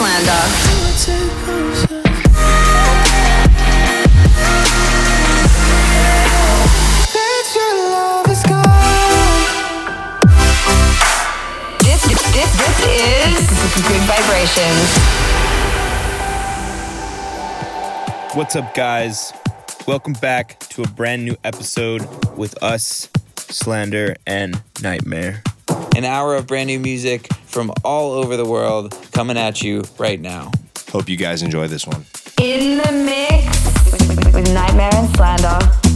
Slander. This, this, this is Gud Vibrations. What's up, guys? Welcome back to a brand new episode with us, Slander and Nightmare. An hour of brand new music from all over the world coming at you right now. Hope you guys enjoy this one. In the mix with, with Nightmare and Slander.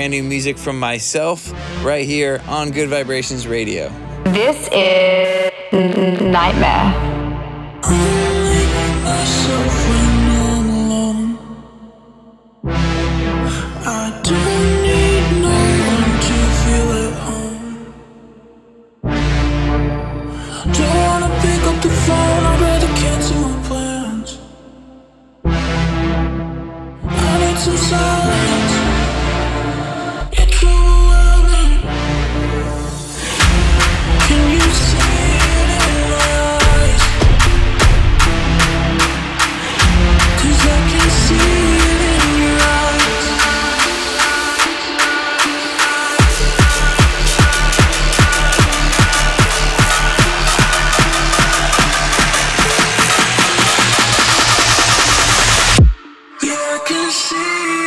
brand new music from myself right here on Gud Vibrations Radio. This is Nightmare. see.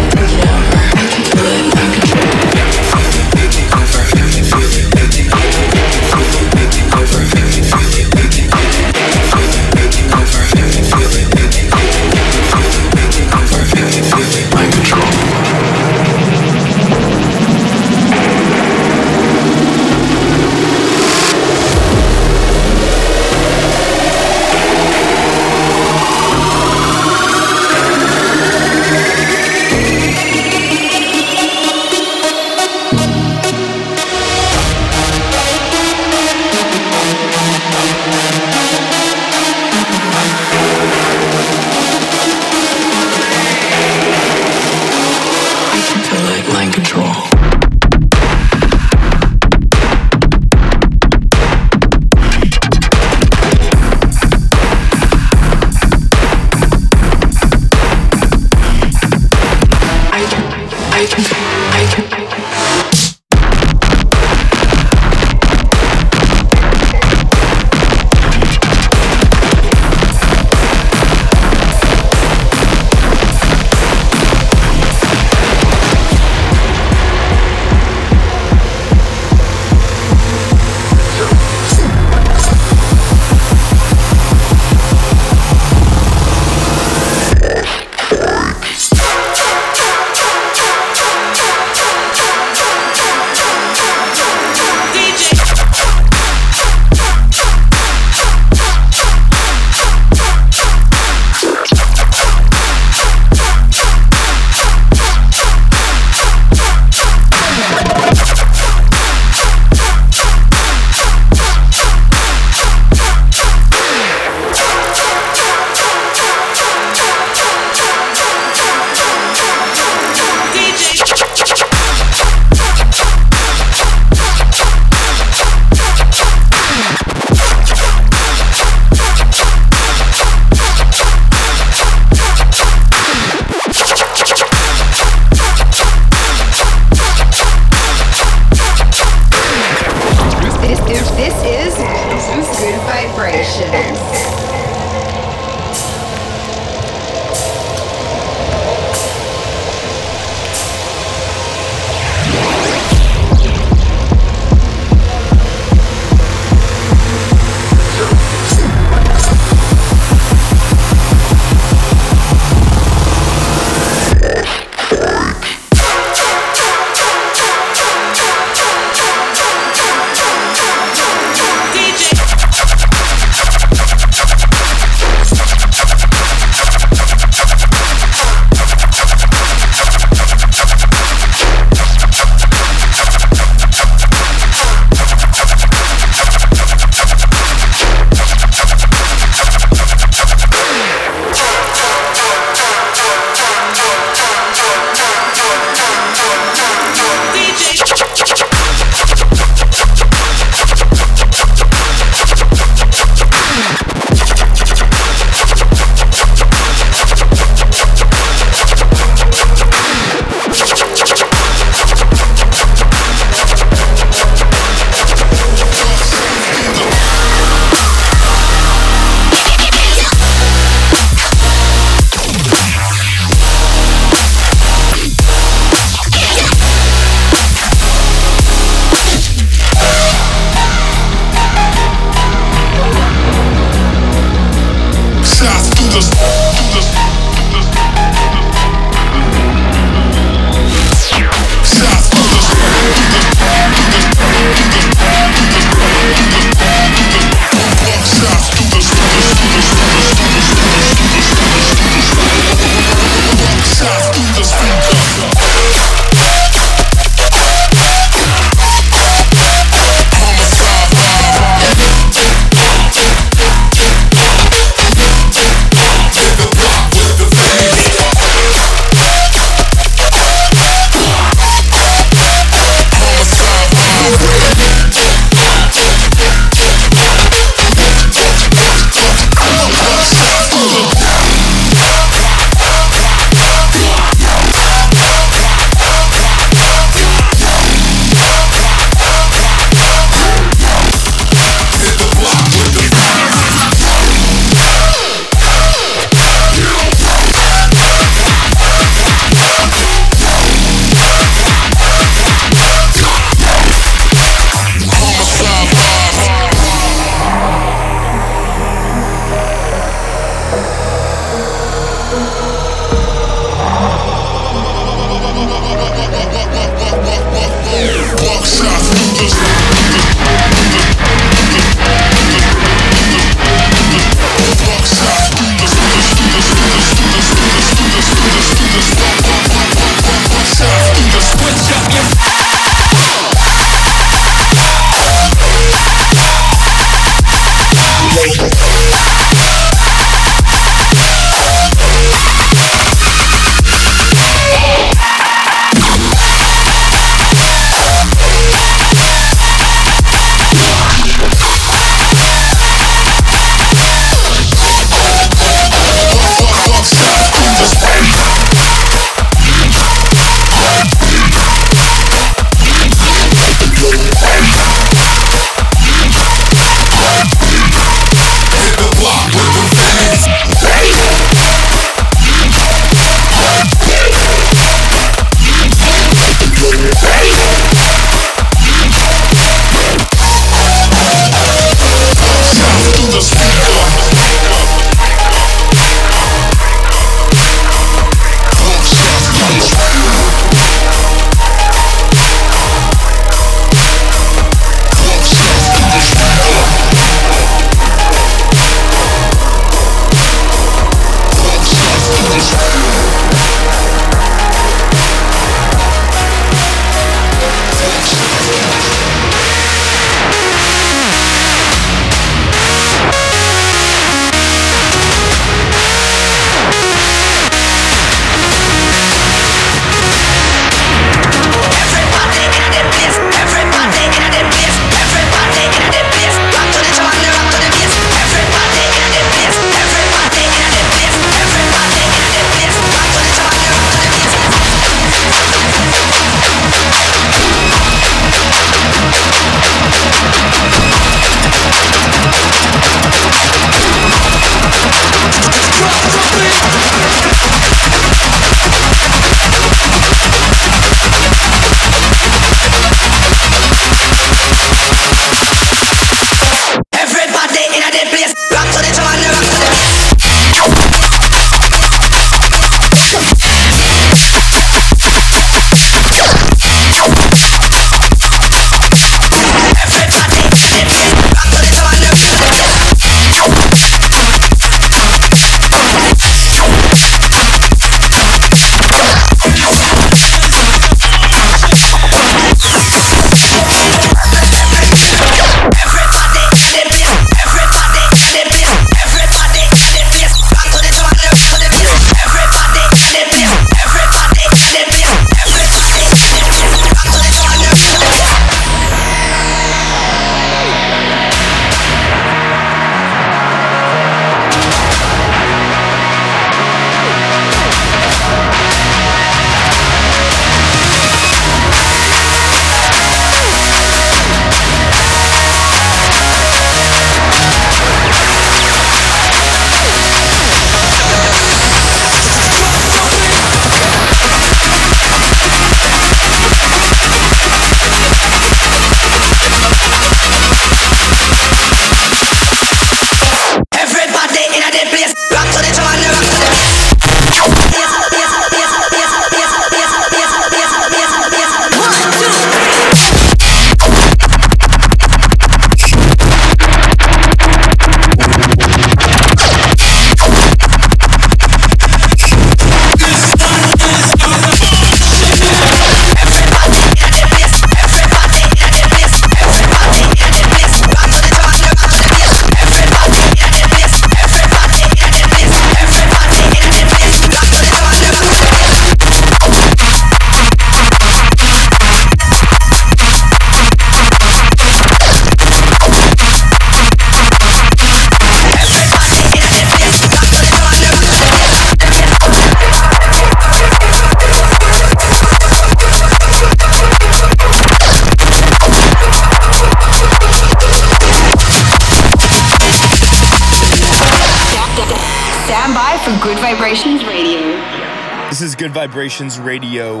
Vibrations Radio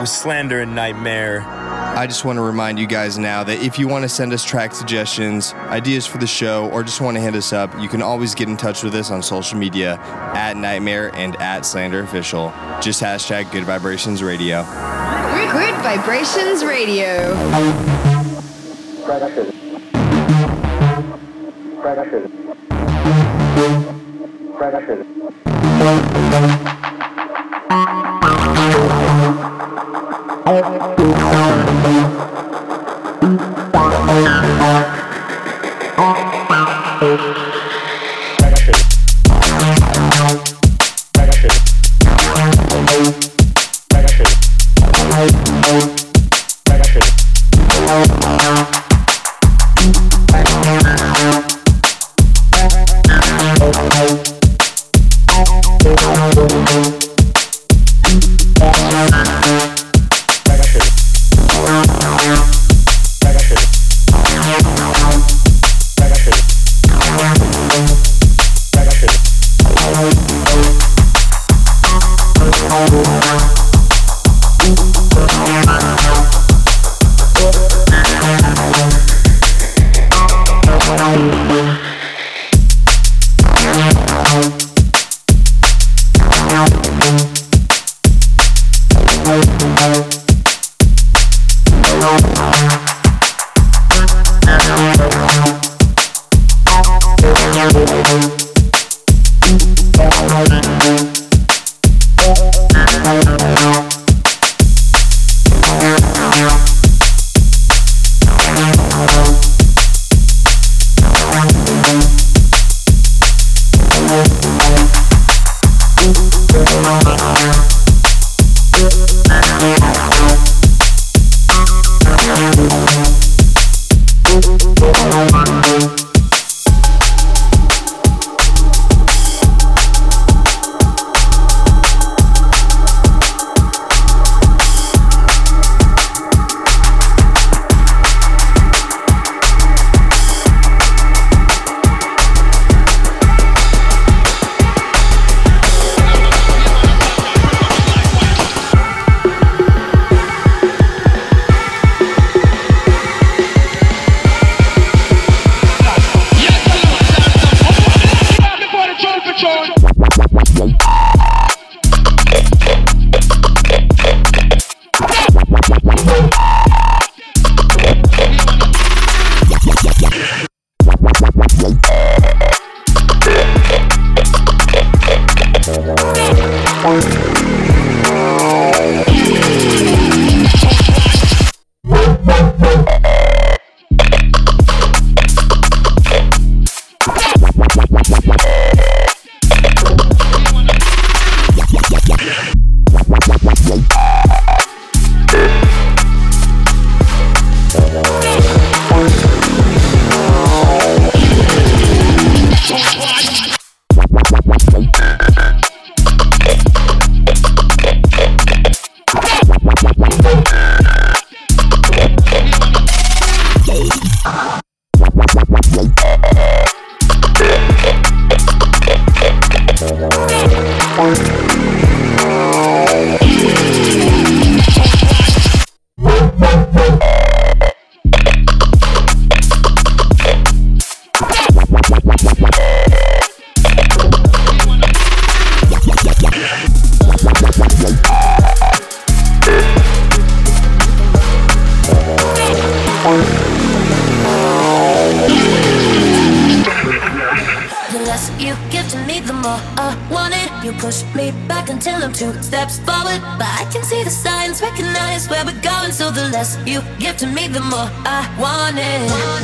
with Slander and NGHTMRE. I just want to remind you guys now that if you want to send us track suggestions, ideas for the show, or just want to hit us up, you can always get in touch with us on social media at NGHTMRE and at Slander Official. Just hashtag Gud Vibrations Radio. Gud Vibrations Radio. The push me back until I'm two steps forward. But I can see the signs, recognize where we're going. So the less you give to me, the more I want it.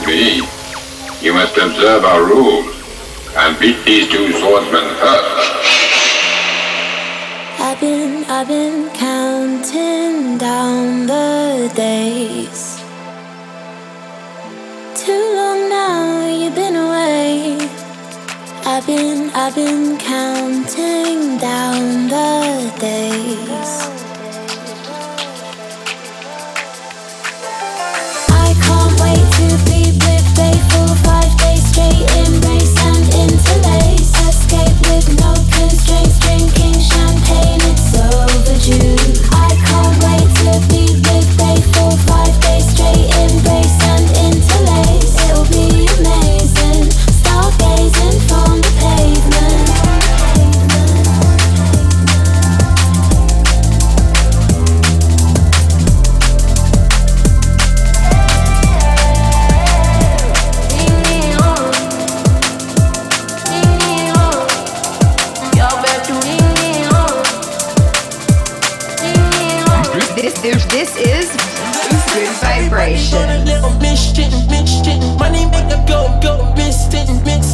With me, you must observe our rules and beat these two swordsmen first. I've been, I've been counting down the days. Too long now you've been away. I've been, I've been counting down the days.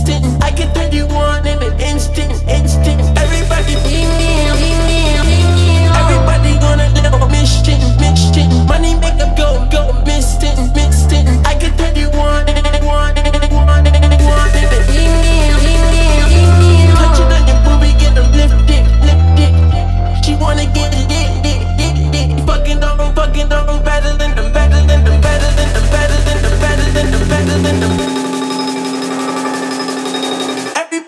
I can turn you on in an instant, instant. Everybody, everybody on a little mission, mission. Money make go, go. I can you on, on, on, on, your get a lift it, lift it. She wanna get. Fucking better than them, better than them, better than them, better than them, better than them, better than them.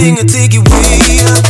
This thing will take you way up,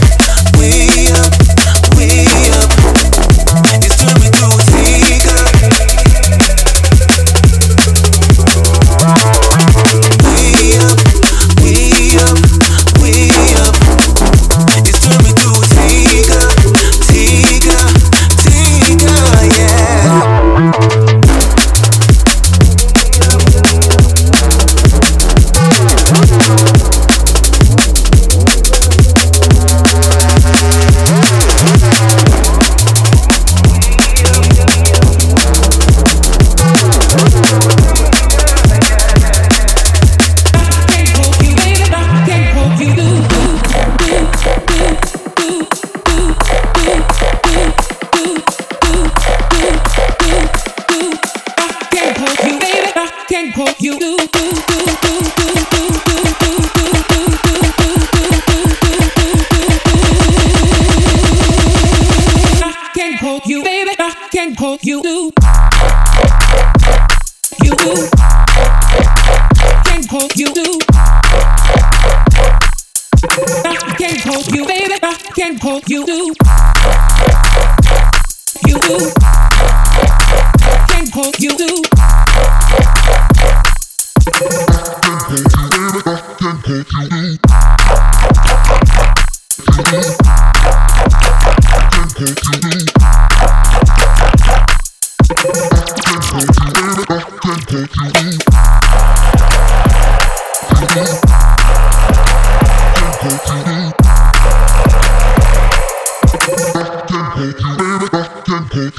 You can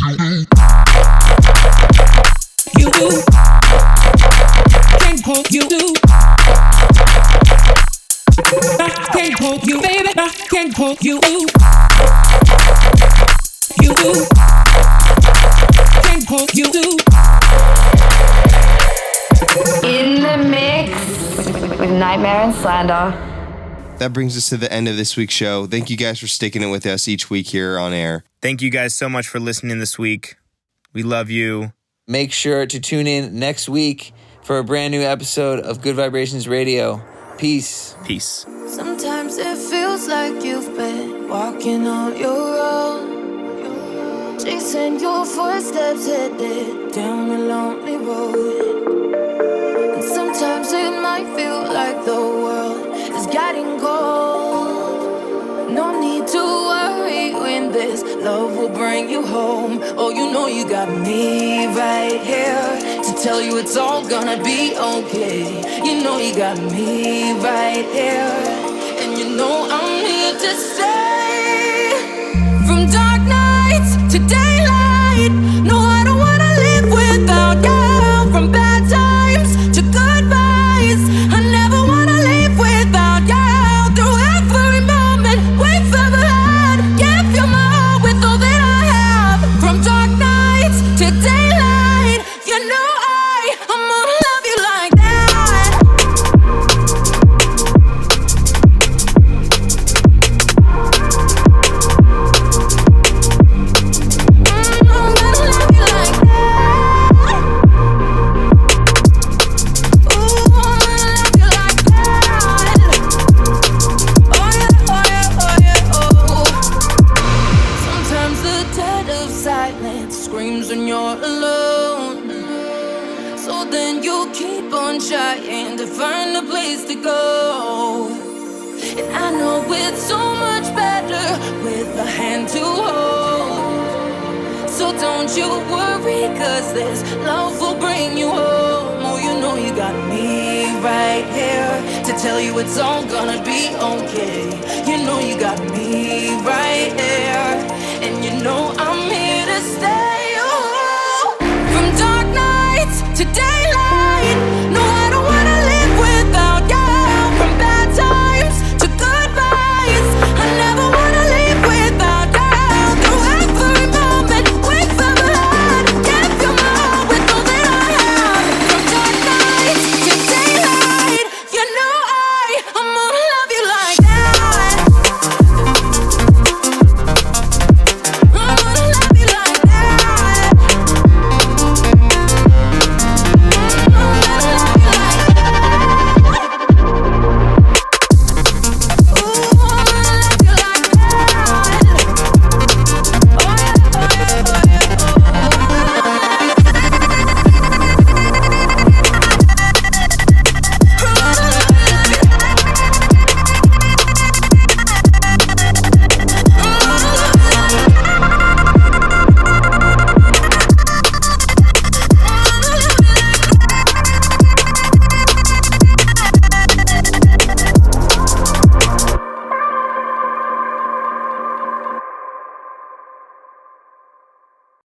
hold you. I can hold you, baby. I can hold you. You can hold you. In the mix with NGHTMRE and Slander. That brings us to the end of this week's show. Thank you guys for sticking it with us each week here on air. Thank you guys so much for listening this week. We love you. Make sure to tune in next week for a brand new episode of Gud Vibrations Radio. Peace. Peace. Sometimes it feels like you've been walking on your own. Chasing your footsteps headed down a lonely road. And sometimes it might feel like the world is getting cold. No need to worry when this love will bring you home. Oh, you know you got me right here to tell you it's all gonna be okay. You know you got me right here, and you know I'm here to stay. From dark cause this love will bring you home. Oh, you know you got me right here to tell you it's all gonna be okay. You know you got me right here, and you know I'm